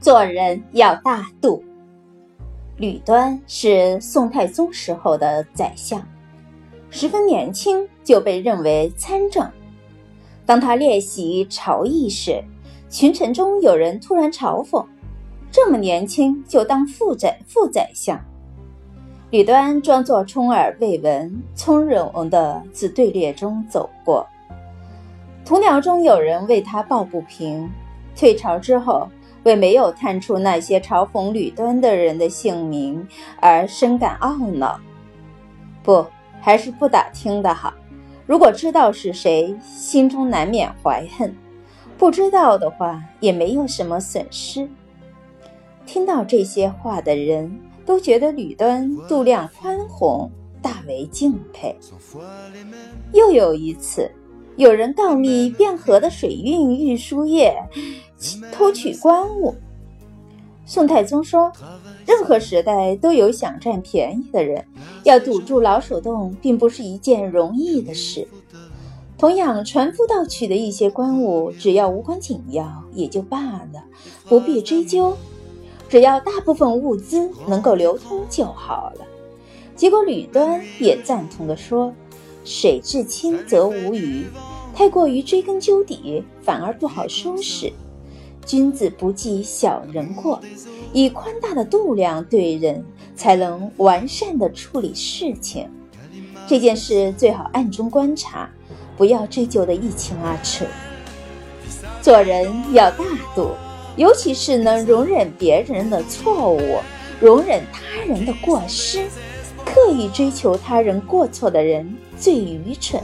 做人要大度。吕端是宋太宗时候的宰相，十分年轻就被认为参政。当他列席朝议时，群臣中有人突然嘲讽：“这么年轻就当副宰副宰相。”吕端装作充耳未闻，从容地自队列中走过。同僚中有人为他抱不平，退朝之后，为没有探出那些嘲讽吕端的人的姓名而深感懊恼。不，还是不打听的好。如果知道是谁，心中难免怀恨；不知道的话，也没有什么损失。听到这些话的人。都觉得吕端度量宽宏，大为敬佩。又有一次，有人告密汴河的水运运输业偷取官物。宋太宗说：“任何时代都有想占便宜的人，要堵住老鼠洞，并不是一件容易的事。同样，船夫盗取的一些官物，只要无关紧要也就罢了，不必追究。”只要大部分物资能够流通就好了。结果吕端也赞同地说：“水至清则无鱼，太过于追根究底，反而不好收拾。君子不计小人过，以宽大的度量对人，才能完善地处理事情。这件事最好暗中观察，不要追究得一清二楚。做人要大度。”尤其是能容忍别人的错误，容忍他人的过失，刻意追求他人过错的人最愚蠢。